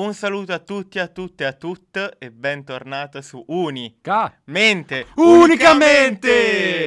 Un saluto a tutti, a tutte e a tutte e bentornato su Uni. Ca- Mente. Unicamente!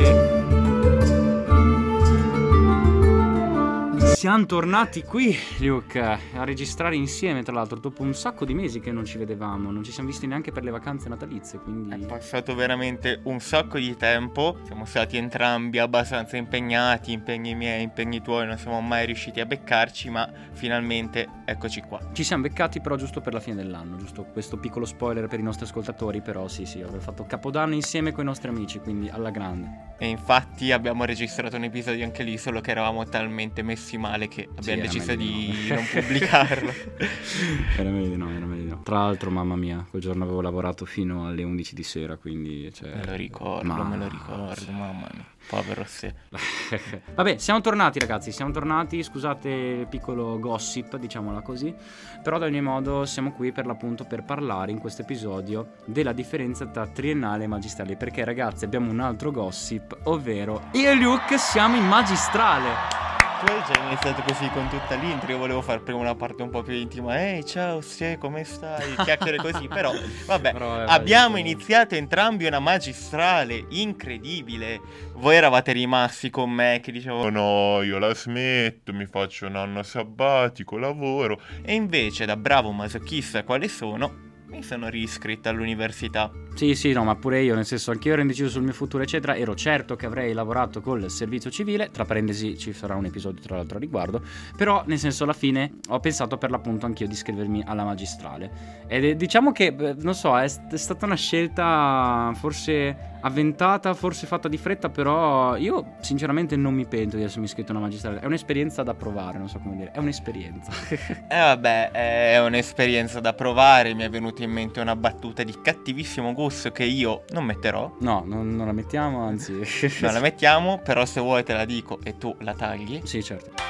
Siamo tornati qui, Luke, a registrare insieme, tra l'altro, dopo un sacco di mesi che non ci vedevamo, non ci siamo visti neanche per le vacanze natalizie, È quindi... passato veramente un sacco di tempo, siamo stati entrambi abbastanza impegnati, impegni miei, impegni tuoi, non siamo mai riusciti a beccarci, ma finalmente eccoci qua. Ci siamo beccati però giusto per la fine dell'anno, giusto questo piccolo spoiler per i nostri ascoltatori, però sì sì, aver fatto capodanno insieme con i nostri amici, quindi alla grande. E infatti abbiamo registrato un episodio anche lì, solo che eravamo talmente messi male che abbiamo era deciso di no. non pubblicarlo. Era meglio di no, era meglio di no. Tra l'altro, mamma mia, quel giorno avevo lavorato fino alle 11 di sera, quindi... Cioè... me lo ricordo, Ma- me lo ricordo, mamma mia. Povero se. Vabbè, siamo tornati ragazzi, siamo tornati, scusate il piccolo gossip, diciamola così, però ad ogni modo siamo qui per l'appunto per parlare in questo episodio della differenza tra triennale e magistrale, perché ragazzi abbiamo un altro gossip, ovvero io e Luke siamo in magistrale. Hai già iniziato così con tutta l'intro, io volevo fare prima una parte un po' più intima. Ehi, ciao, sì, come stai? Chiacchiere così, però vabbè. Però, eh, Abbiamo vai, iniziato entrambi una magistrale, incredibile. Voi eravate rimasti con me che dicevo Oh no, io la smetto, mi faccio un anno sabbatico, lavoro. e invece da bravo masochista quale sono, mi sono riscritto all'università. Sì, sì, no, ma pure io, nel senso, anch'io ero indeciso sul mio futuro, eccetera. Ero certo che avrei lavorato col servizio civile. Tra parentesi, ci sarà un episodio tra l'altro a riguardo. Però, nel senso, alla fine ho pensato per l'appunto anch'io di iscrivermi alla magistrale. È- diciamo che, non so, è, è stata una scelta forse avventata, forse fatta di fretta, però io sinceramente non mi pento di essermi iscritto a una magistrale. È un'esperienza da provare, non so come dire. È un'esperienza. E vabbè, è un'esperienza da provare. Mi è venuta in mente una battuta di cattivissimo gusto che io non metterò. no, non, non la mettiamo, anzi. Non la mettiamo, però se vuoi te la dico e tu la tagli. sì, certo.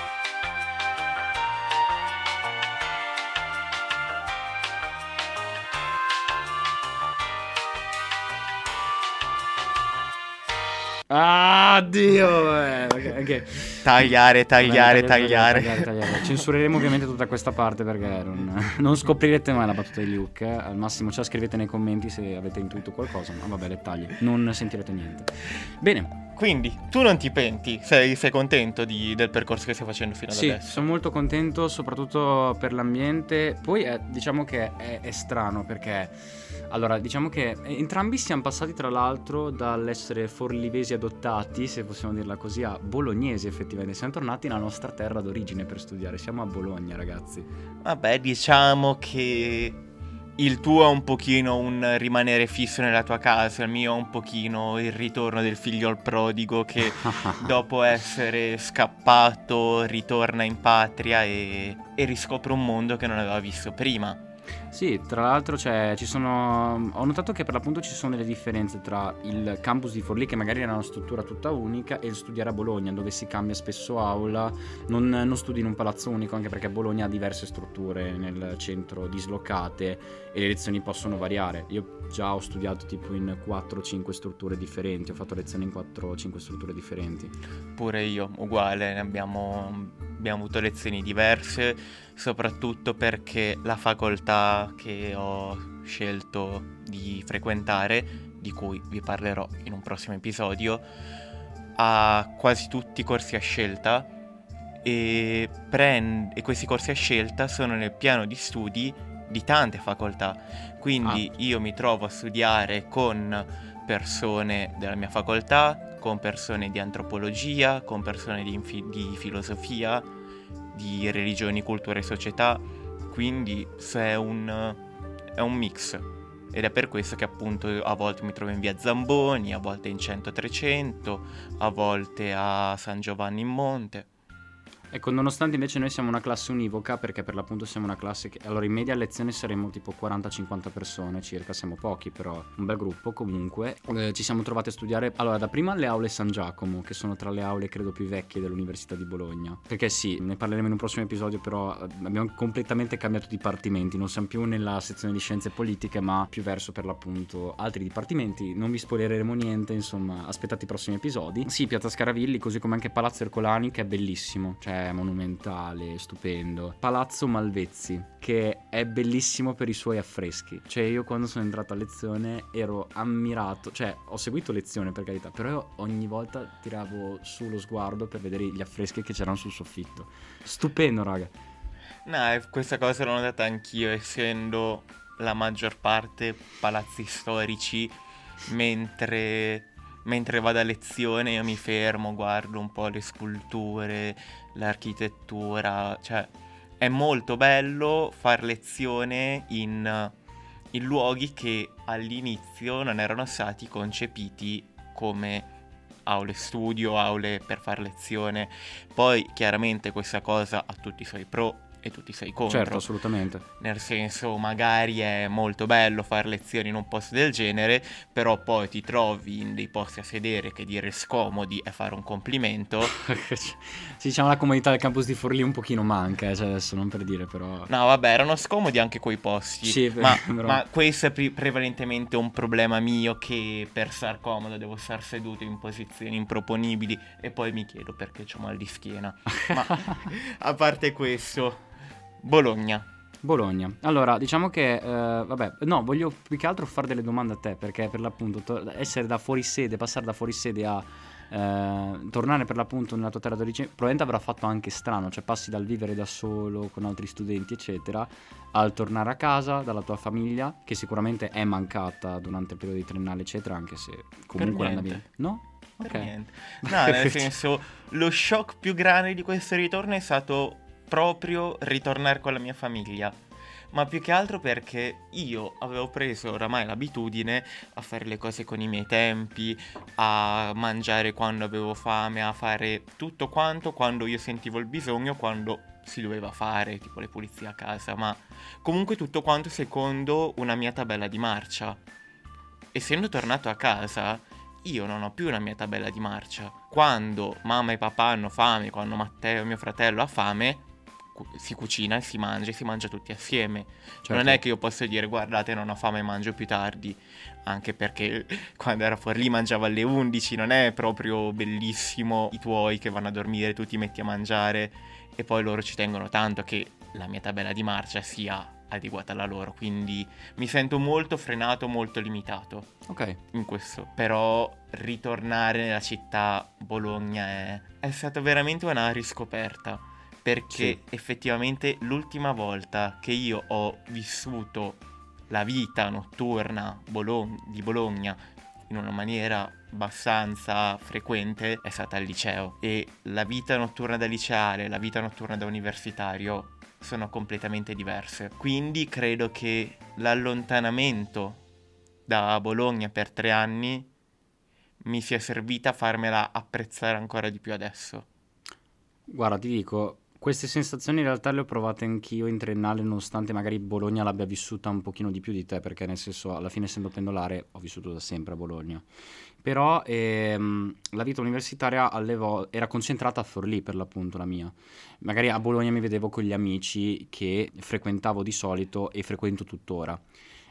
Ah, Dio! Eh, ok, ok. Tagliare, tagliare, tagliare. tagliare, tagliare. Censureremo ovviamente tutta questa parte perché non, non scoprirete mai la battuta di Luke. Al massimo ce la scrivete nei commenti se avete intuito qualcosa, ma vabbè, dettagli. Non sentirete niente. Bene, Quindi, tu non ti penti? Sei, sei contento di- del percorso che stai facendo fino ad Sì, adesso? sono molto contento, soprattutto per l'ambiente. Poi eh, diciamo che è, è strano perché, allora, diciamo che entrambi siamo passati tra l'altro dall'essere forlivesi adottati, se possiamo dirla così, a bolognesi effettivamente. Siamo tornati nella nostra terra d'origine per studiare. Siamo a Bologna, ragazzi. Vabbè, diciamo che il tuo è un pochino un rimanere fisso nella tua casa, il mio è un pochino il ritorno del figlio al prodigo che dopo essere scappato ritorna in patria e, e riscopre un mondo che non aveva visto prima. Sì, tra l'altro c'è, ci sono, ho notato che per l'appunto ci sono delle differenze tra il campus di Forlì, che magari era una struttura tutta unica, e il studiare a Bologna, dove si cambia spesso aula, non, non studi in un palazzo unico, anche perché Bologna ha diverse strutture nel centro dislocate e le lezioni possono variare. Io già ho studiato tipo in 4-5 strutture differenti, ho fatto lezioni in 4-5 strutture differenti. Pure io, uguale, abbiamo, abbiamo avuto lezioni diverse, soprattutto perché la facoltà che ho scelto di frequentare, di cui vi parlerò in un prossimo episodio, ha quasi tutti i corsi a scelta e, prend- e questi corsi a scelta sono nel piano di studi di tante facoltà. Quindi io mi trovo a studiare con persone della mia facoltà, con persone di antropologia, con persone di, infi- di filosofia, di religioni, cultura e società. Quindi se è un, è un mix. Ed è per questo che appunto a volte mi trovo in via Zamboni, a volte in 100-300, a volte a San Giovanni in Monte. Ecco, nonostante invece noi siamo una classe univoca, perché per l'appunto siamo una classe che... Allora, in media a lezione saremo tipo 40-50 persone circa, siamo pochi però, un bel gruppo comunque. Eh, ci siamo trovati a studiare, allora, da prima alle aule San Giacomo, che sono tra le aule credo più vecchie dell'Università di Bologna. Perché sì, ne parleremo in un prossimo episodio, però eh, abbiamo completamente cambiato dipartimenti, non siamo più nella sezione di scienze politiche, ma più verso per l'appunto altri dipartimenti. Non vi spoileremo niente, insomma, aspettate i prossimi episodi. Sì, Piazza Scaravilli, così come anche Palazzo Ercolani, che è bellissimo, cioè monumentale, stupendo. Palazzo Malvezzi, che è bellissimo per i suoi affreschi. Cioè io quando sono entrato a lezione ero ammirato, cioè ho seguito lezione per carità, però io ogni volta tiravo su lo sguardo per vedere gli affreschi che c'erano sul soffitto. Stupendo, raga. No, questa cosa l'ho notata anch'io, essendo la maggior parte palazzi storici, mentre mentre vado a lezione io mi fermo, guardo un po' le sculture, l'architettura, cioè è molto bello fare lezione in, in luoghi che all'inizio non erano stati concepiti come aule studio, aule per fare lezione. Poi chiaramente questa cosa ha tutti i suoi pro e tu ti sei contro. Certo, assolutamente. Nel senso, magari è molto bello fare lezioni in un posto del genere, però poi ti trovi in dei posti a sedere che dire scomodi è fare un complimento. sì, diciamo la comunità del campus di Forlì un pochino manca, eh, cioè adesso non per dire però... No, vabbè, erano scomodi anche quei posti. Sì, ma, però... ma questo è pre- prevalentemente un problema mio che per star comodo devo star seduto in posizioni improponibili e poi mi chiedo perché ho mal di schiena. ma a parte questo... Bologna. Bologna. Allora, diciamo che, eh, vabbè, no, voglio più che altro fare delle domande a te, perché per l'appunto to- essere da fuori sede, passare da fuori sede a eh, tornare per l'appunto nella tua terra d'origine, probabilmente avrà fatto anche strano, cioè passi dal vivere da solo con altri studenti, eccetera, al tornare a casa dalla tua famiglia, che sicuramente è mancata durante il periodo di triennale, eccetera, anche se comunque andavi... No? Per okay. niente. No, nel senso, lo shock più grande di questo ritorno è stato proprio ritornare con la mia famiglia. Ma più che altro perché io avevo preso oramai l'abitudine a fare le cose con i miei tempi, a mangiare quando avevo fame, a fare tutto quanto quando io sentivo il bisogno, quando si doveva fare, tipo le pulizie a casa, ma comunque tutto quanto secondo una mia tabella di marcia. Essendo tornato a casa, io non ho più una mia tabella di marcia. Quando mamma e papà hanno fame, quando Matteo, mio fratello, ha fame, si cucina e si mangia e si mangia tutti assieme. Certo. Non è che io posso dire guardate non ho fame e mangio più tardi, anche perché quando ero fuori lì mangiavo alle 11, non è proprio bellissimo i tuoi che vanno a dormire, tu ti metti a mangiare e poi loro ci tengono tanto che la mia tabella di marcia sia adeguata alla loro, quindi mi sento molto frenato, molto limitato. Ok. In questo, però ritornare nella città Bologna è, è stata veramente una riscoperta perché sì. effettivamente l'ultima volta che io ho vissuto la vita notturna Bolog- di Bologna in una maniera abbastanza frequente è stata al liceo e la vita notturna da liceale e la vita notturna da universitario sono completamente diverse. Quindi credo che l'allontanamento da Bologna per tre anni mi sia servita a farmela apprezzare ancora di più adesso. Guarda, ti dico, queste sensazioni in realtà le ho provate anch'io in triennale, nonostante magari Bologna l'abbia vissuta un pochino di più di te, perché nel senso, alla fine essendo pendolare, ho vissuto da sempre a Bologna. Però ehm, la vita universitaria vo- era concentrata a Forlì, per l'appunto, la mia. Magari a Bologna mi vedevo con gli amici che frequentavo di solito e frequento tuttora.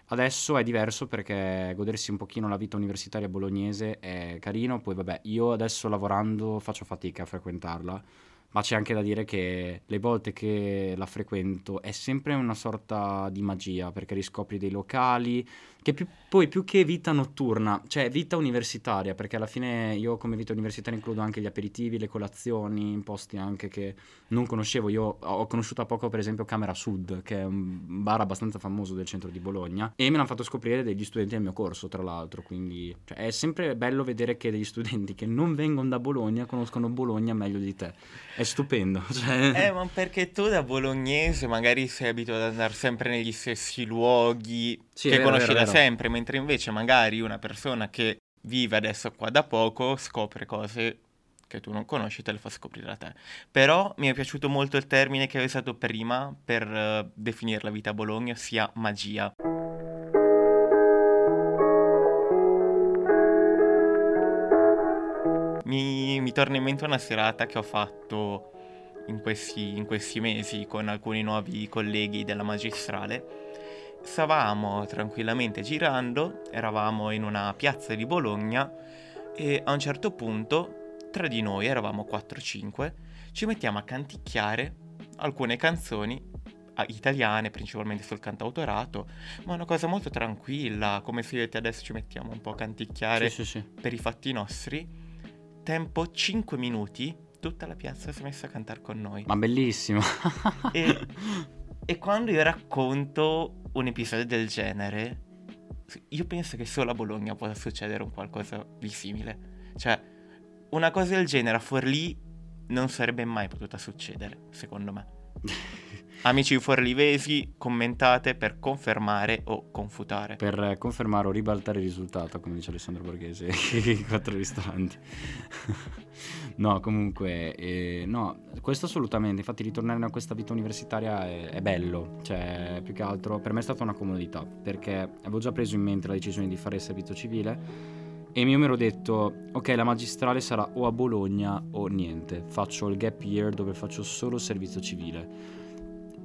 Adesso è diverso perché godersi un pochino la vita universitaria bolognese è carino, poi vabbè, io adesso lavorando faccio fatica a frequentarla ma c'è anche da dire che le volte che la frequento è sempre una sorta di magia perché riscopri dei locali che più, poi più che vita notturna, cioè vita universitaria, perché alla fine io come vita universitaria includo anche gli aperitivi, le colazioni, in posti anche che non conoscevo. Io ho conosciuto a poco per esempio Camera Sud, che è un bar abbastanza famoso del centro di Bologna, e me l'hanno fatto scoprire degli studenti del mio corso, tra l'altro, quindi cioè, è sempre bello vedere che degli studenti che non vengono da Bologna conoscono Bologna meglio di te. È stupendo. Cioè... Eh, ma perché tu da bolognese magari sei abituato ad andare sempre negli stessi luoghi sì, che vero, conosci vero, da. Sempre, mentre invece magari una persona che vive adesso qua da poco scopre cose che tu non conosci te le fa scoprire a te. Però mi è piaciuto molto il termine che hai usato prima per uh, definire la vita a Bologna, ossia magia. Mi, mi torna in mente una serata che ho fatto in questi, in questi mesi con alcuni nuovi colleghi della magistrale stavamo tranquillamente girando, eravamo in una piazza di Bologna e a un certo punto tra di noi eravamo 4-5, ci mettiamo a canticchiare alcune canzoni a- italiane, principalmente sul cantautorato, ma una cosa molto tranquilla, come se io e te adesso ci mettiamo un po' a canticchiare Sì, sì, sì. per i fatti nostri. Tempo 5 minuti, tutta la piazza si è messa a cantare con noi. Ma bellissimo. E, e quando io racconto un episodio del genere, io penso che solo a Bologna possa succedere un qualcosa di simile. Cioè, una cosa del genere a Forlì non sarebbe mai potuta succedere, secondo me. Amici forlivesi, commentate per confermare o confutare. per confermare o ribaltare il risultato, come dice Alessandro Borghese, i quattro ristoranti. no, comunque, eh, no, questo assolutamente. Infatti, ritornare a questa vita universitaria è, è bello. Cioè, più che altro, per me è stata una comodità perché avevo già preso in mente la decisione di fare il servizio civile. E io mi ero detto, ok, la magistrale sarà o a Bologna o niente. Faccio il gap year dove faccio solo servizio civile.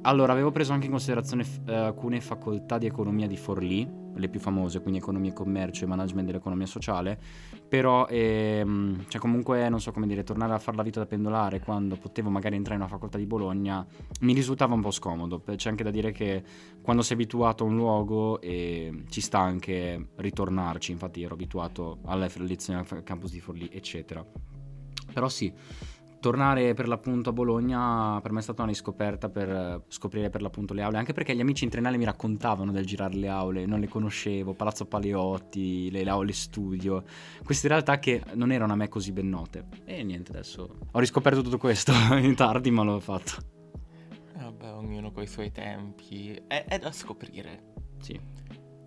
Allora, avevo preso anche in considerazione eh, alcune facoltà di economia di Forlì, le più famose, quindi economia e commercio e management dell'economia sociale, però, ehm, cioè comunque, non so come dire, tornare a fare la vita da pendolare quando potevo magari entrare in una facoltà di Bologna mi risultava un po' scomodo. C'è anche da dire che quando sei abituato a un luogo eh, ci sta anche ritornarci, infatti ero abituato alle lezioni al campus di Forlì, eccetera. Però sì, tornare per l'appunto a Bologna per me è stata una riscoperta per eh, scoprire per l'appunto le aule, anche perché gli amici in triennale mi raccontavano del girare le aule, non le conoscevo, Palazzo Paleotti, le, le aule studio, queste realtà che non erano a me così ben note. E niente, adesso ho riscoperto tutto questo in tardi, ma l'ho fatto. Vabbè, ognuno con i suoi tempi. È, è da scoprire. Sì.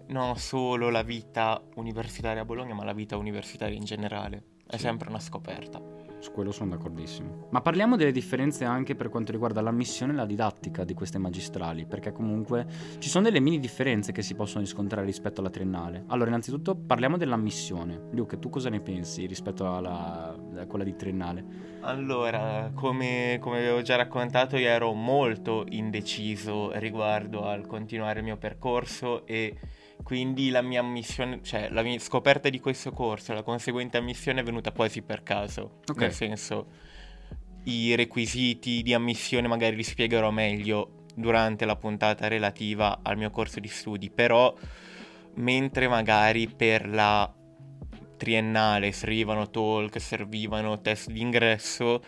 Non solo la vita universitaria a Bologna, ma la vita universitaria in generale. È Sì. sempre una scoperta. Su quello sono d'accordissimo. Ma parliamo delle differenze anche per quanto riguarda l'ammissione e la didattica di queste magistrali, perché comunque ci sono delle mini differenze che si possono riscontrare rispetto alla triennale. Allora, innanzitutto parliamo dell'ammissione. Luke, tu cosa ne pensi rispetto alla, a quella di triennale? Allora, come, come avevo già raccontato, io ero molto indeciso riguardo al continuare il mio percorso e quindi la mia ammissione, cioè la mia scoperta di questo corso, la conseguente ammissione è venuta quasi per caso. Ok. Nel senso, i requisiti di ammissione magari li spiegherò meglio durante la puntata relativa al mio corso di studi, però mentre magari per la triennale servivano talk, servivano test d'ingresso,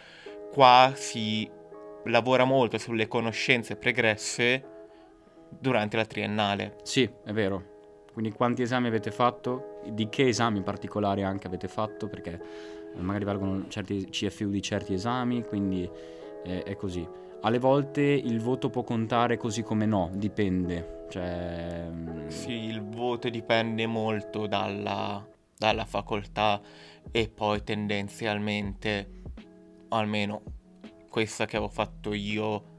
qua si lavora molto sulle conoscenze pregresse durante la triennale. Sì, è vero. Quindi quanti esami avete fatto? Di che esami in particolare anche avete fatto? Perché eh, magari valgono certi CFU di certi esami, quindi eh, è così. Alle volte il voto può contare così come no, dipende. Cioè, mm, Sì, il voto dipende molto dalla, dalla facoltà e poi tendenzialmente, almeno questa che avevo fatto io,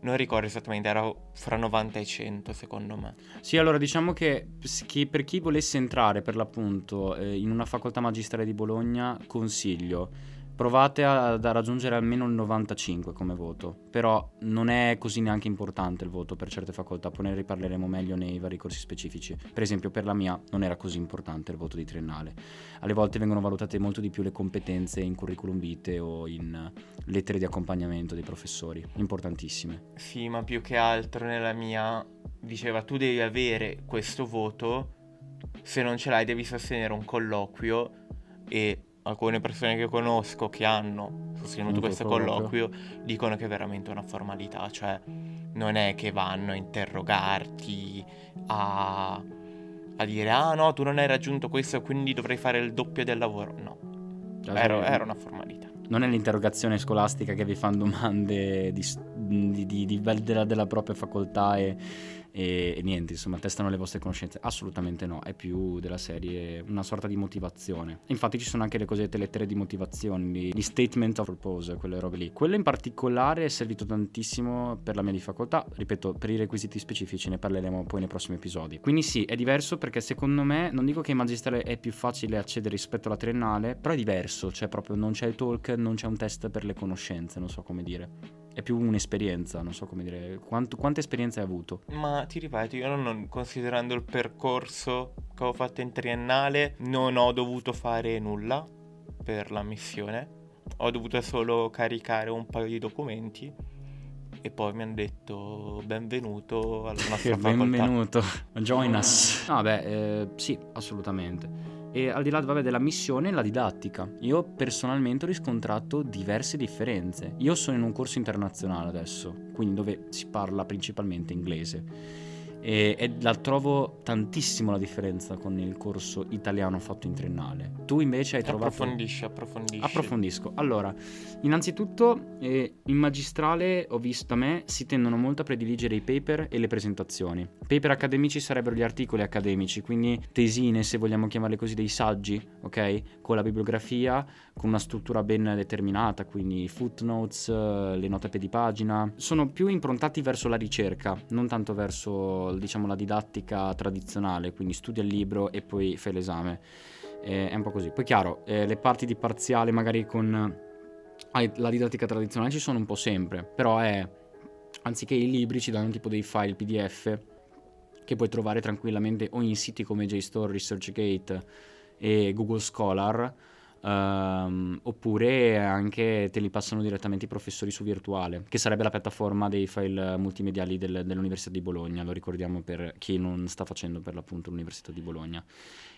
non ricordo esattamente, era fra 90 e 100 secondo me. Sì, allora diciamo che chi- per chi volesse entrare per l'appunto eh, in una facoltà magistrale di Bologna, consiglio. Provate a- ad raggiungere almeno il 95 come voto, però non è così neanche importante il voto per certe facoltà, poi ne riparleremo meglio nei vari corsi specifici. Per esempio per la mia non era così importante il voto di triennale. Alle volte vengono valutate molto di più le competenze in curriculum vitae o in eh, lettere di accompagnamento dei professori, importantissime. Sì, ma più che altro nella mia diceva tu devi avere questo voto, se non ce l'hai devi sostenere un colloquio e alcune persone che conosco che hanno sostenuto questo colloquio. dicono che è veramente una formalità, cioè non è che vanno a interrogarti, a, a dire ah no tu non hai raggiunto questo quindi dovrai fare il doppio del lavoro, no, era, era una formalità. Non è l'interrogazione scolastica che vi fanno domande di, di- di- di- della, della propria facoltà e, e- e niente, insomma, testano le vostre conoscenze. Assolutamente no, è più della serie una sorta di motivazione. Infatti ci sono anche le cosiddette lettere di motivazione, di statement of purpose, quelle robe lì. Quello in particolare è servito tantissimo per la mia di facoltà, ripeto, per i requisiti specifici ne parleremo poi nei prossimi episodi. Quindi sì, è diverso perché secondo me, non dico che in magistrale è più facile accedere rispetto alla triennale, però è diverso, cioè proprio non c'è il talk, non c'è un test per le conoscenze, non so come dire. È più un'esperienza, non so come dire. Quanto- quante esperienze hai avuto? Ma ti ripeto, io non, considerando il percorso che ho fatto in triennale, non ho dovuto fare nulla per la missione. ho dovuto solo caricare un paio di documenti e poi mi hanno detto benvenuto alla nostra facoltà. Benvenuto, join us. No, beh, eh, sì, assolutamente. E al di là vabbè, della missione, la didattica. Io personalmente ho riscontrato diverse differenze. Io sono in un corso internazionale adesso, quindi dove si parla principalmente inglese e, e, la trovo tantissimo la differenza con il corso italiano fatto in triennale. Tu invece hai trovato... Approfondisci, approfondisci. Approfondisco. Allora, innanzitutto eh, in magistrale ho visto da me si tendono molto a prediligere i paper e le presentazioni. Paper accademici sarebbero gli articoli accademici, quindi tesine se vogliamo chiamarle così, dei saggi, ok? Con la bibliografia, con una struttura ben determinata, quindi footnotes, le note di pagina. Sono più improntati verso la ricerca, non tanto verso diciamo, la didattica tradizionale, quindi studi il libro e poi fai l'esame. Eh, è un po' così. Poi chiaro, eh, le parti di parziale magari con la didattica tradizionale ci sono un po' sempre, però è, anziché i libri ci danno tipo dei file PDF che puoi trovare tranquillamente o in siti come JSTOR, ResearchGate e Google Scholar, Um, oppure anche te li passano direttamente i professori su Virtuale, che sarebbe la piattaforma dei file multimediali del, dell'Università di Bologna, lo ricordiamo per chi non sta facendo per l'appunto l'Università di Bologna.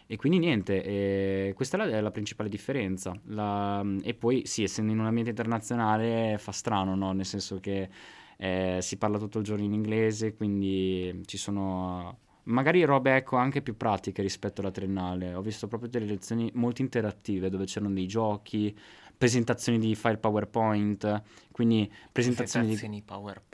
E quindi niente, eh, questa è la, è la, principale differenza. La, e poi sì, essendo in un ambiente internazionale fa strano, no? nel senso che eh, si parla tutto il giorno in inglese, quindi ci sono magari robe ecco anche più pratiche rispetto alla triennale. Ho visto proprio delle lezioni molto interattive dove c'erano dei giochi, presentazioni di file PowerPoint, quindi presentazioni, presentazioni di PowerPoint,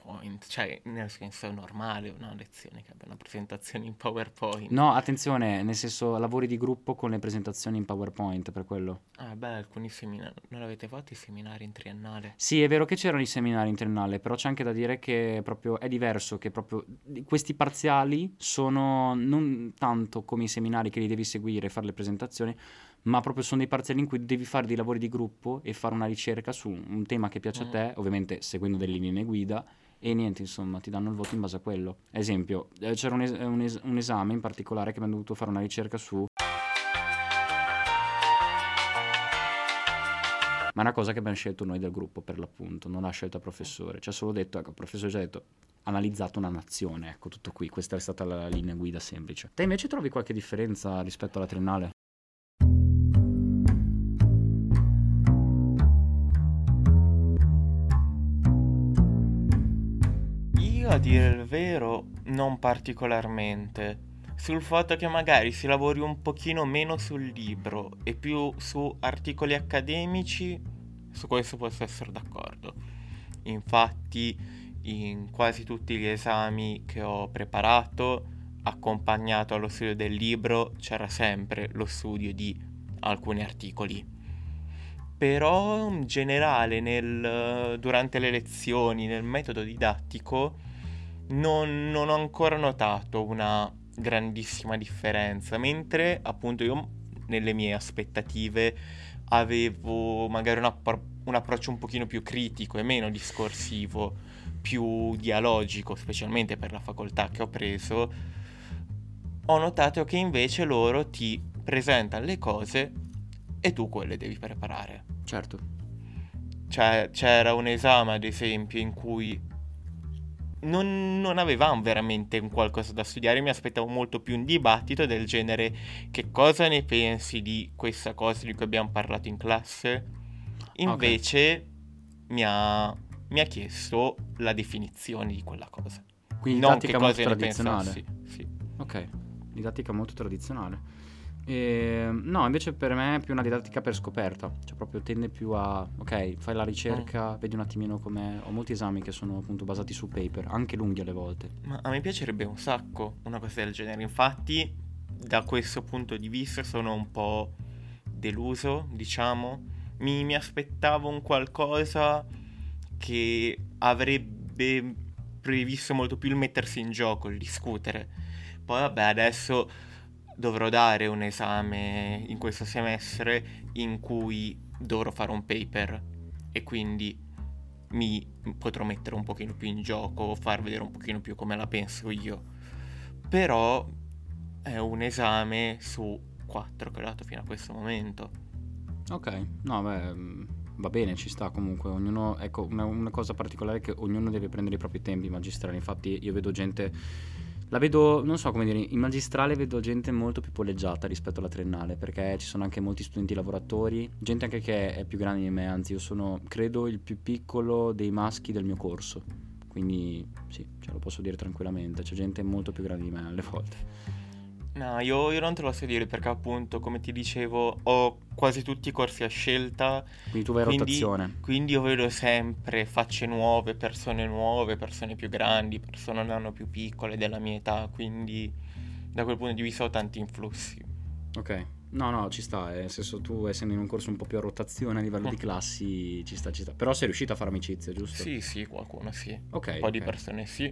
cioè nel senso è normale una lezione che abbia una presentazione in PowerPoint. No, attenzione, nel senso lavori di gruppo con le presentazioni in PowerPoint per quello. Ah, beh, alcuni seminari non avete fatto i seminari in triennale? Sì, è vero che c'erano i seminari in triennale, però c'è anche da dire che proprio è diverso che proprio questi parziali sono non tanto come i seminari che li devi seguire e fare le presentazioni, ma proprio sono dei parziali in cui devi fare dei lavori di gruppo e fare una ricerca su un tema che piace mm. a te, ovviamente seguendo delle linee guida, e niente, insomma, ti danno il voto in base a quello. Esempio, eh, c'era un, es- un, es- un esame in particolare che abbiamo dovuto fare una ricerca su... Ma è una cosa che abbiamo scelto noi del gruppo, per l'appunto, non l'ha scelta il professore. Ci ha solo detto, ecco, il professore ci ha detto, analizzato una nazione, ecco, tutto qui. Questa è stata la linea guida semplice. Te invece trovi qualche differenza rispetto alla triennale? A dire il vero, non particolarmente. Sul fatto che magari si lavori un pochino meno sul libro e più su articoli accademici, su questo posso essere d'accordo. Infatti, in quasi tutti gli esami che ho preparato, accompagnato allo studio del libro, c'era sempre lo studio di alcuni articoli. Però in generale nel, durante le lezioni, nel metodo didattico, non, non ho ancora notato una grandissima differenza, mentre appunto io nelle mie aspettative avevo magari un, appro- un, approccio un pochino più critico e meno discorsivo, più dialogico, specialmente per la facoltà che ho preso, ho notato che invece loro ti presentano le cose e tu quelle devi preparare. Certo. Cioè, c'era un esame, ad esempio, in cui non, non, avevamo veramente un qualcosa da studiare, mi aspettavo molto più un dibattito del genere che cosa ne pensi di questa cosa di cui abbiamo parlato in classe. Invece okay. mi, ha, mi, ha, chiesto la definizione di quella cosa. Quindi non didattica molto tradizionale. Pensassi, sì. Ok, didattica molto tradizionale. E, ehm, no, invece per me è più una didattica per scoperta, cioè proprio tende più a, ok, fai la ricerca, mm. vedi un attimino come Ho molti esami che sono appunto basati su paper, anche lunghi alle volte. Ma a me piacerebbe un sacco una cosa del genere, infatti da questo punto di vista sono un po' deluso, diciamo. Mi, mi aspettavo un qualcosa che avrebbe previsto molto più il mettersi in gioco, il discutere. Poi vabbè, adesso dovrò dare un esame in questo semestre in cui dovrò fare un paper e quindi mi potrò mettere un pochino più in gioco, far vedere un pochino più come la penso io. Però è un esame su quattro che ho dato fino a questo momento. Ok, no beh, mm, va bene, ci sta comunque. Ognuno, ecco, una cosa particolare è che ognuno deve prendere i propri tempi magistrali. Infatti, io vedo gente. La vedo, non so come dire, in magistrale vedo gente molto più poleggiata rispetto alla triennale, perché ci sono anche molti studenti lavoratori, gente anche che è più grande di me, anzi io sono, credo, il più piccolo dei maschi del mio corso. Quindi sì, ce lo posso dire tranquillamente, c'è gente molto più grande di me alle volte. No, io, io non te lo so dire perché appunto, come ti dicevo, ho quasi tutti i corsi a scelta. Quindi tu vai a Quindi- rotazione. Quindi io vedo sempre facce nuove, persone nuove, persone più grandi, persone un anno più piccole della mia età, quindi da quel punto di vista ho tanti influssi. Ok. No, no, ci sta, eh, nel senso tu essendo in un corso un po' più a rotazione a livello di Mm. classi, ci sta, ci sta. Però sei riuscito a fare amicizie, giusto? Sì, sì, qualcuno sì. Ok. Un po' di ok. persone sì.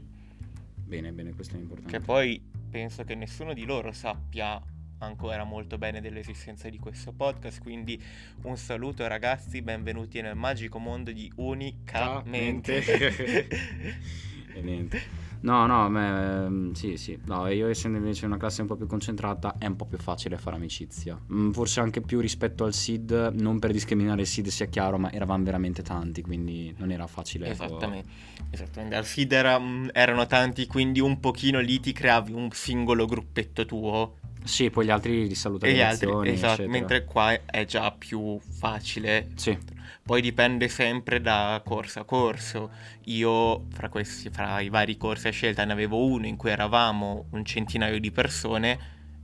Bene, bene, questo è importante. Che poi penso che nessuno di loro sappia ancora molto bene dell'esistenza di questo podcast, quindi un saluto ragazzi, benvenuti nel magico mondo di Unicamente. e niente. No, no, me, ehm, sì, sì. No, io essendo invece in una classe un po' più concentrata è un po' più facile fare amicizia. Mm, Forse anche più rispetto al SID, non per discriminare il SID sia chiaro, ma eravamo veramente tanti, quindi non era facile. ecco. Esattamente, esattamente. Al feed era- mm, erano tanti, quindi un pochino lì ti creavi un singolo gruppetto tuo Sì, poi gli altri li salutano e gli altri, esatto, eccetera. mentre qua è già più facile. Sì, Poi dipende sempre da corso a corso. Io fra questi, fra i vari corsi a scelta ne avevo uno in cui eravamo un centinaio di persone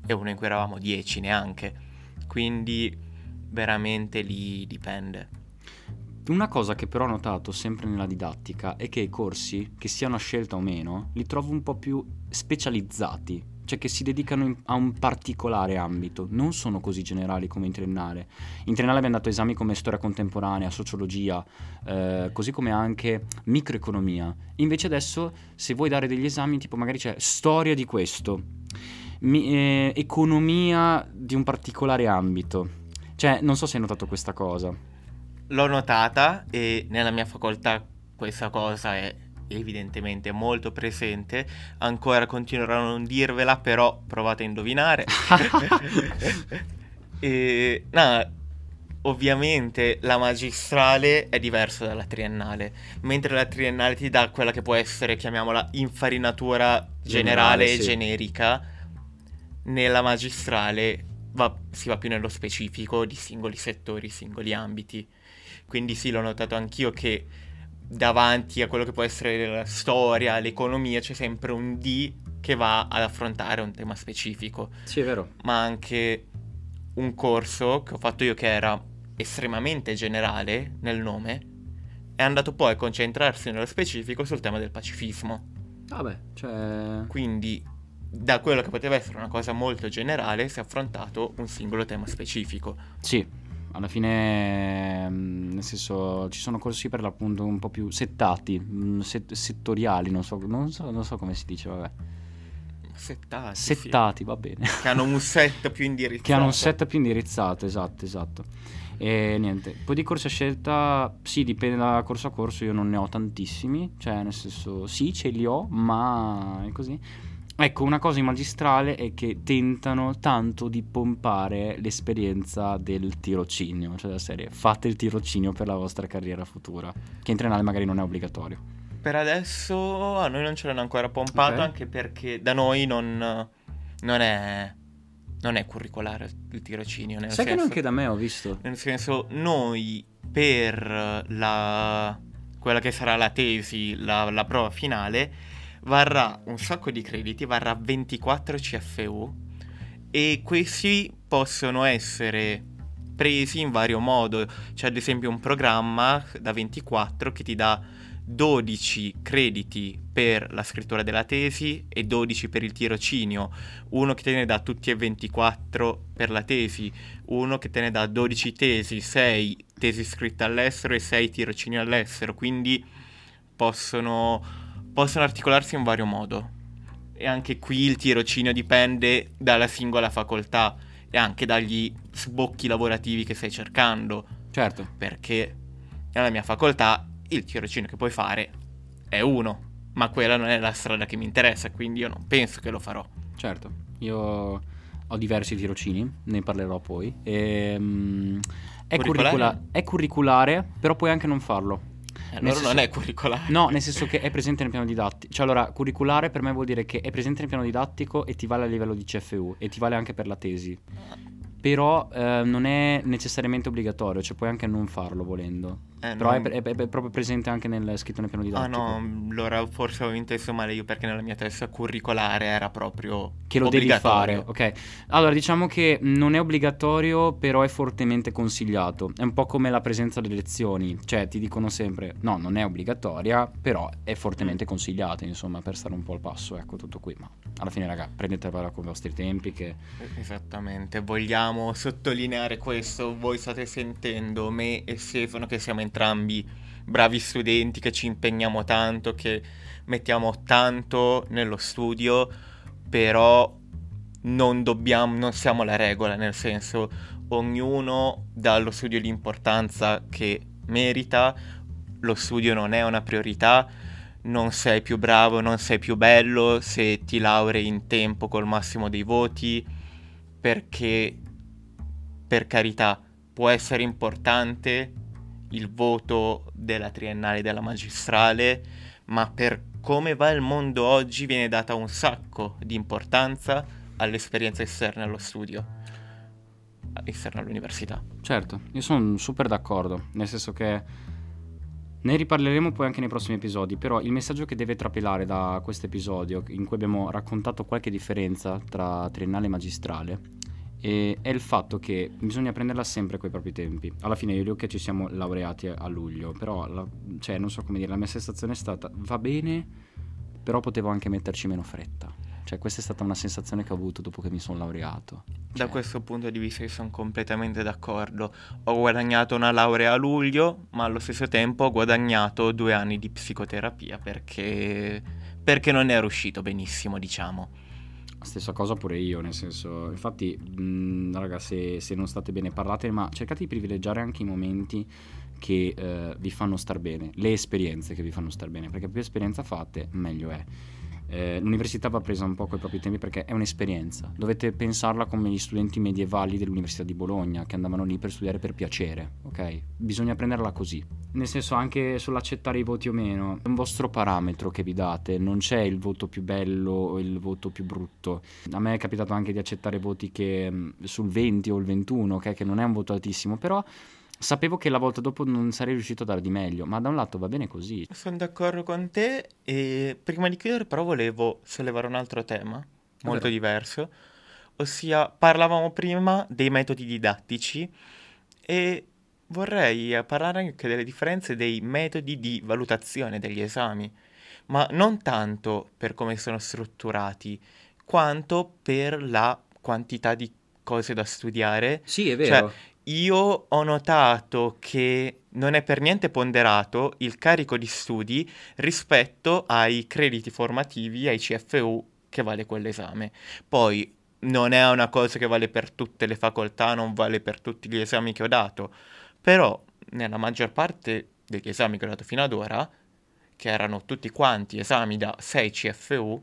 e uno in cui eravamo dieci neanche. Quindi veramente lì dipende. Una cosa che però ho notato sempre nella didattica è che i corsi, che siano a scelta o meno, li trovo un po' più specializzati, cioè che si dedicano in- a un particolare ambito, non sono così generali come in triennale. In triennale abbiamo dato esami come storia contemporanea, sociologia, eh, così come anche microeconomia. Invece adesso se vuoi dare degli esami tipo magari c'è storia di questo, mi- eh, economia di un particolare ambito. Cioè, non so se hai notato questa cosa. L'ho notata e nella mia facoltà questa cosa è evidentemente molto presente. Ancora continuerò a non dirvela, però provate a indovinare. e no, ovviamente la magistrale è diversa dalla triennale, mentre la triennale ti dà quella che può essere, chiamiamola, infarinatura generale Generale, e sì. generica. Nella magistrale va- si va più nello specifico di singoli settori, singoli ambiti. Quindi sì, l'ho notato anch'io che davanti a quello che può essere la storia, l'economia, c'è sempre un D che va ad affrontare un tema specifico Sì, è vero. ma anche un corso che ho fatto io che era estremamente generale nel nome, è andato poi a concentrarsi nello specifico sul tema del pacifismo. Vabbè, cioè... Quindi da quello che poteva essere una cosa molto generale si è affrontato un singolo tema specifico. Sì, alla fine, mm, nel senso, ci sono corsi per l'appunto un po' più settati, mm, set- settoriali, non so, non, so, non so come si dice, vabbè. Settati, sì. Settati, va bene. Che hanno un set più indirizzato. che hanno un set più indirizzato, esatto, esatto. E niente, poi di corsi a scelta, sì, dipende da corso a corso, io non ne ho tantissimi, cioè nel senso, sì, ce li ho, ma è così. Ecco, una cosa in magistrale è che tentano tanto di pompare l'esperienza del tirocinio, cioè della serie, fate il tirocinio per la vostra carriera futura, che in triennale magari non è obbligatorio. Per adesso a noi non ce l'hanno ancora pompato, Ok. anche perché da noi non, non è, non è curricolare il tirocinio. Sai che senso, neanche da me ho visto. Nel senso, noi per la, quella che sarà la tesi, la, la prova finale, varrà un sacco di crediti, varrà 24 CFU e questi possono essere presi in vario modo. C'è ad esempio un programma da 24 che ti dà 12 crediti per la scrittura della tesi e 12 per il tirocinio, uno che te ne dà tutti e 24 per la tesi, uno che te ne dà 12 tesi, 6 tesi scritte all'estero e 6 tirocini all'estero, quindi possono, possono articolarsi in vario modo. E anche qui il tirocinio dipende dalla singola facoltà e anche dagli sbocchi lavorativi che stai cercando, Certo, perché nella mia facoltà il tirocinio che puoi fare è uno, ma quella non è la strada che mi interessa, quindi io non penso che lo farò. certo. Io ho diversi tirocini, ne parlerò poi. E, mm, è, Curricolare? curricula- è curriculare, però puoi anche non farlo. Allora senso- non è curricolare. No, nel senso che è presente nel piano didattico. Cioè, allora, curriculare per me vuol dire che è presente nel piano didattico e ti vale a livello di CFU e ti vale anche per la tesi. Però eh, non è necessariamente obbligatorio, cioè puoi anche non farlo volendo. Eh, Però no. è, è- è proprio presente anche nel scritto nel piano Ah didattico. no, allora forse avevo inteso male io perché nella mia testa curricolare era proprio Che lo devi fare, ok? Allora, diciamo che non è obbligatorio, però è fortemente consigliato. È un po' come la presenza delle lezioni, cioè ti dicono sempre no, non è obbligatoria, però è fortemente consigliata, insomma, per stare un po' al passo, ecco, tutto qui. Ma alla fine, raga, prendetevela con i vostri tempi che Esattamente, vogliamo sottolineare questo, voi state sentendo me e Stefano che siamo entrambi bravi studenti, che ci impegniamo tanto, che mettiamo tanto nello studio, però non dobbiamo, non siamo la regola, nel senso ognuno dà allo studio l'importanza che merita, lo studio non è una priorità, non sei più bravo, non sei più bello se ti laurei in tempo col massimo dei voti, perché per carità può essere importante il voto della triennale e della magistrale, ma per come va il mondo oggi viene data un sacco di importanza all'esperienza esterna allo studio, esterna all'università. Certo, io sono super d'accordo, nel senso che ne riparleremo poi anche nei prossimi episodi, però il messaggio che deve trapelare da questo episodio, in cui abbiamo raccontato qualche differenza tra triennale e magistrale, e- è il fatto che bisogna prenderla sempre coi propri tempi. Alla fine io e Luca ci siamo laureati a luglio, però la- cioè, non so come dire, la mia sensazione è stata va bene, però potevo anche metterci meno fretta. Cioè questa è stata una sensazione che ho avuto dopo che mi sono laureato. Da Cioè, questo punto di vista io sono completamente d'accordo. Ho guadagnato una laurea a luglio, ma allo stesso tempo ho guadagnato due anni di psicoterapia perché, perché non ero uscito benissimo, diciamo. Stessa cosa pure io, nel senso, infatti, mh, raga, se, se non state bene parlate, ma cercate di privilegiare anche i momenti che eh, vi fanno star bene, le esperienze che vi fanno star bene, perché più esperienza fate, meglio è. Eh, l'università va presa un po' coi propri tempi perché è un'esperienza. Dovete pensarla come gli studenti medievali dell'Università di Bologna che andavano lì per studiare per piacere, ok? Bisogna prenderla così. Nel senso anche sull'accettare i voti o meno, è un vostro parametro che vi date, non c'è il voto più bello o il voto più brutto. A me è capitato anche di accettare voti che mh, sul 20 o il 21, ok? Che non è un voto altissimo, però sapevo che la volta dopo non sarei riuscito a dare di meglio, ma da un lato va bene così. Sono d'accordo con te e prima di chiudere però volevo sollevare un altro tema molto Vero. diverso, ossia parlavamo prima dei metodi didattici e vorrei parlare anche delle differenze dei metodi di valutazione degli esami, ma non tanto per come sono strutturati, quanto per la quantità di cose da studiare Sì, è Cioè, io ho notato che non è per niente ponderato il carico di studi rispetto ai crediti formativi, ai CFU che vale quell'esame. Poi non è una cosa che vale per tutte le facoltà, non vale per tutti gli esami che ho dato, però nella maggior parte degli esami che ho dato fino ad ora, che erano tutti quanti esami da 6 CFU,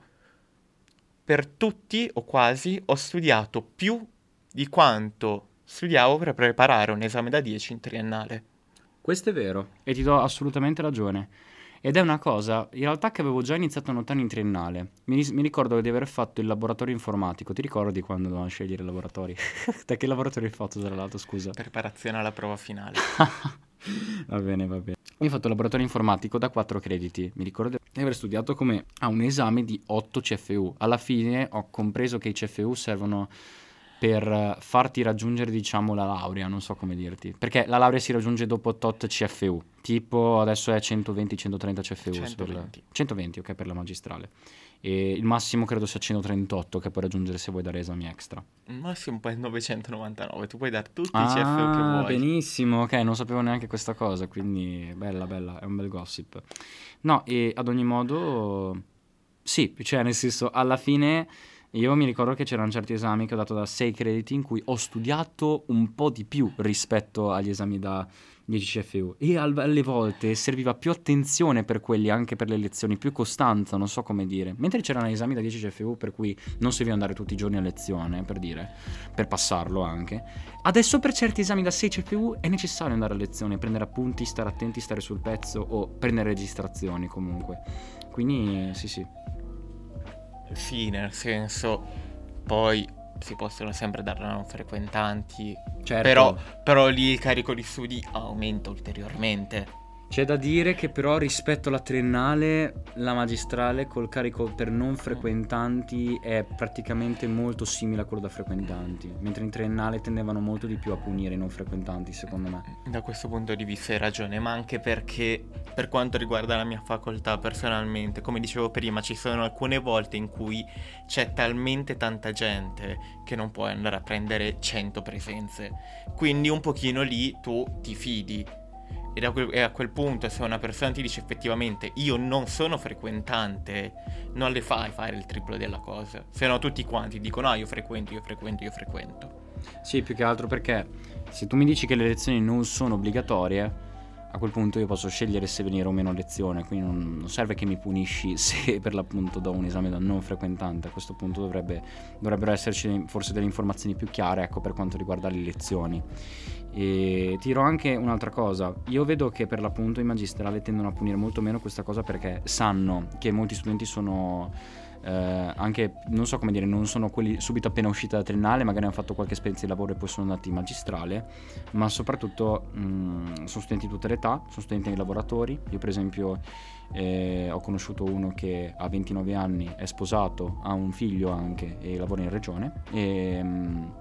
per tutti o quasi ho studiato più di quanto studiavo per preparare un esame da 10 in triennale. Questo è vero e ti do assolutamente ragione. Ed è una cosa, in realtà, che avevo già iniziato a notare in triennale. Mi, mi ricordo di aver fatto il laboratorio informatico. Ti ricordi quando dovevamo scegliere i laboratori? da che laboratorio hai fatto, tra l'altro, scusa? Preparazione alla prova finale. va bene, va bene. Io ho fatto il laboratorio informatico da 4 crediti. Mi ricordo di aver studiato come a un esame di 8 CFU. Alla fine ho compreso che i CFU servono per farti raggiungere, diciamo, la laurea, non so come dirti. Perché la laurea si raggiunge dopo tot CFU. Tipo adesso è 120-130 CFU. per la- 120. 120, ok, per la magistrale. E il massimo credo sia 138 che puoi raggiungere se vuoi dare esami extra. Il massimo poi è 999, tu puoi dare tutti i Ah, CFU che vuoi. benissimo, ok, non sapevo neanche questa cosa, quindi bella, bella, è un bel gossip. No, e ad ogni modo, sì, cioè nel senso, alla fine Io mi ricordo che c'erano certi esami che ho dato da 6 crediti in cui ho studiato un po' di più rispetto agli esami da 10 CFU e al- alle volte serviva più attenzione per quelli anche per le lezioni, più costanza, non so come dire. Mentre c'erano esami da 10 CFU per cui non serviva andare tutti i giorni a lezione, per dire, per passarlo anche. Adesso per certi esami da 6 CFU è necessario andare a lezione, prendere appunti, stare attenti, stare sul pezzo o prendere registrazioni comunque. Quindi sì sì. Sì, nel senso, poi si possono sempre dare a non frequentanti, Certo. però, però lì il carico di studi aumenta ulteriormente. C'è da dire che però rispetto alla triennale, la magistrale col carico per non frequentanti è praticamente molto simile a quello da frequentanti, mentre in triennale tendevano molto di più a punire i non frequentanti, secondo me. Da questo punto di vista hai ragione, ma anche perché per quanto riguarda la mia facoltà personalmente, come dicevo prima, ci sono alcune volte in cui c'è talmente tanta gente che non puoi andare a prendere 100 presenze. Quindi un pochino lì tu ti fidi. Ed a quel, e a quel punto se una persona ti dice effettivamente io non sono frequentante, non le fai fare il triplo della cosa. Se no tutti quanti dicono ah io frequento, io frequento, io frequento. Sì, più che altro perché se tu mi dici che le lezioni non sono obbligatorie, a quel punto io posso scegliere se venire o meno a lezione, quindi non, non serve che mi punisci se per l'appunto do un esame da non frequentante, a questo punto dovrebbe, dovrebbero esserci forse delle informazioni più chiare ecco, per quanto riguarda le lezioni. E ti dirò anche un'altra cosa, io vedo che per l'appunto i magistrali tendono a punire molto meno questa cosa perché sanno che molti studenti sono eh, anche, non so come dire, non sono quelli subito appena usciti da triennale, magari hanno fatto qualche esperienza di lavoro e poi sono andati in magistrale, ma soprattutto mh, sono studenti di tutte le età, sono studenti nei lavoratori. Io per esempio eh, ho conosciuto uno che ha 29 anni, è sposato, ha un figlio anche e lavora in regione. E, mh,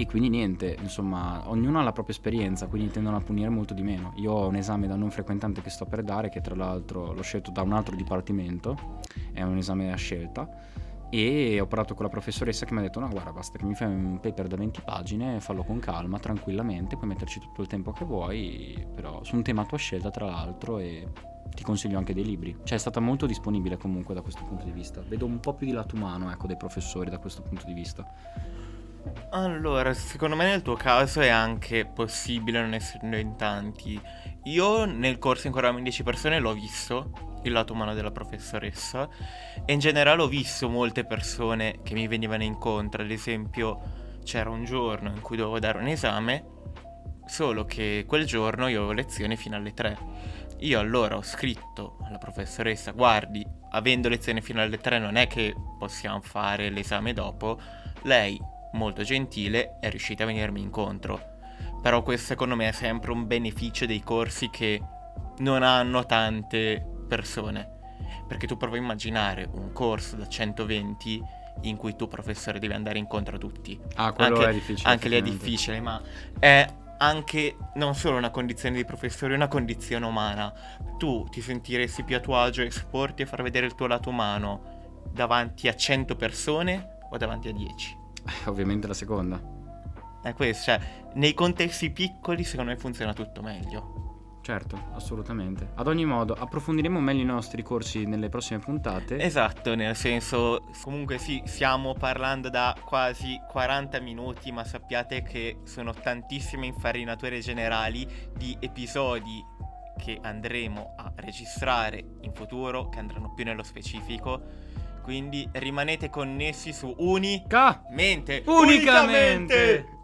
e quindi niente, insomma, ognuno ha la propria esperienza, quindi tendono a punire molto di meno. Io ho un esame da non frequentante che sto per dare, che tra l'altro l'ho scelto da un altro dipartimento, è un esame a scelta, e ho parlato con la professoressa che mi ha detto no guarda basta che mi fai un paper da 20 pagine, fallo con calma, tranquillamente, puoi metterci tutto il tempo che vuoi, però su un tema a tua scelta tra l'altro e ti consiglio anche dei libri. Cioè è stata molto disponibile comunque da questo punto di vista. Vedo un po' più di lato umano ecco dei professori da questo punto di vista. Allora, secondo me nel tuo caso è anche possibile non essendo in tanti. Io nel corso in cui eravamo in 10 persone l'ho visto, il lato umano della professoressa, e in generale ho visto molte persone che mi venivano incontro, ad esempio c'era un giorno in cui dovevo dare un esame, solo che quel giorno io avevo lezione fino alle 3. Io allora ho scritto alla professoressa, guardi, avendo lezione fino alle 3 non è che possiamo fare l'esame dopo, lei molto gentile, è riuscita a venirmi incontro. Però questo secondo me è sempre un beneficio dei corsi che non hanno tante persone. Perché tu prova a immaginare un corso da 120 in cui tu professore devi andare incontro a tutti. Ah, quello anche, è difficile. Anche lì è difficile, ma è anche non solo una condizione di professore, è una condizione umana. Tu ti sentiresti più a tuo agio a esporti e far vedere il tuo lato umano davanti a 100 persone o davanti a 10? Eh, Ovviamente la seconda. È questo, cioè, nei contesti piccoli secondo me funziona tutto meglio. Certo, assolutamente. Ad ogni modo, approfondiremo meglio i nostri corsi nelle prossime puntate. Esatto, nel senso, comunque sì, stiamo parlando da quasi 40 minuti, ma sappiate che sono tantissime infarinature generali di episodi che andremo a registrare in futuro, che andranno più nello specifico. Quindi rimanete connessi su Uni Ca! Mente Unicamente!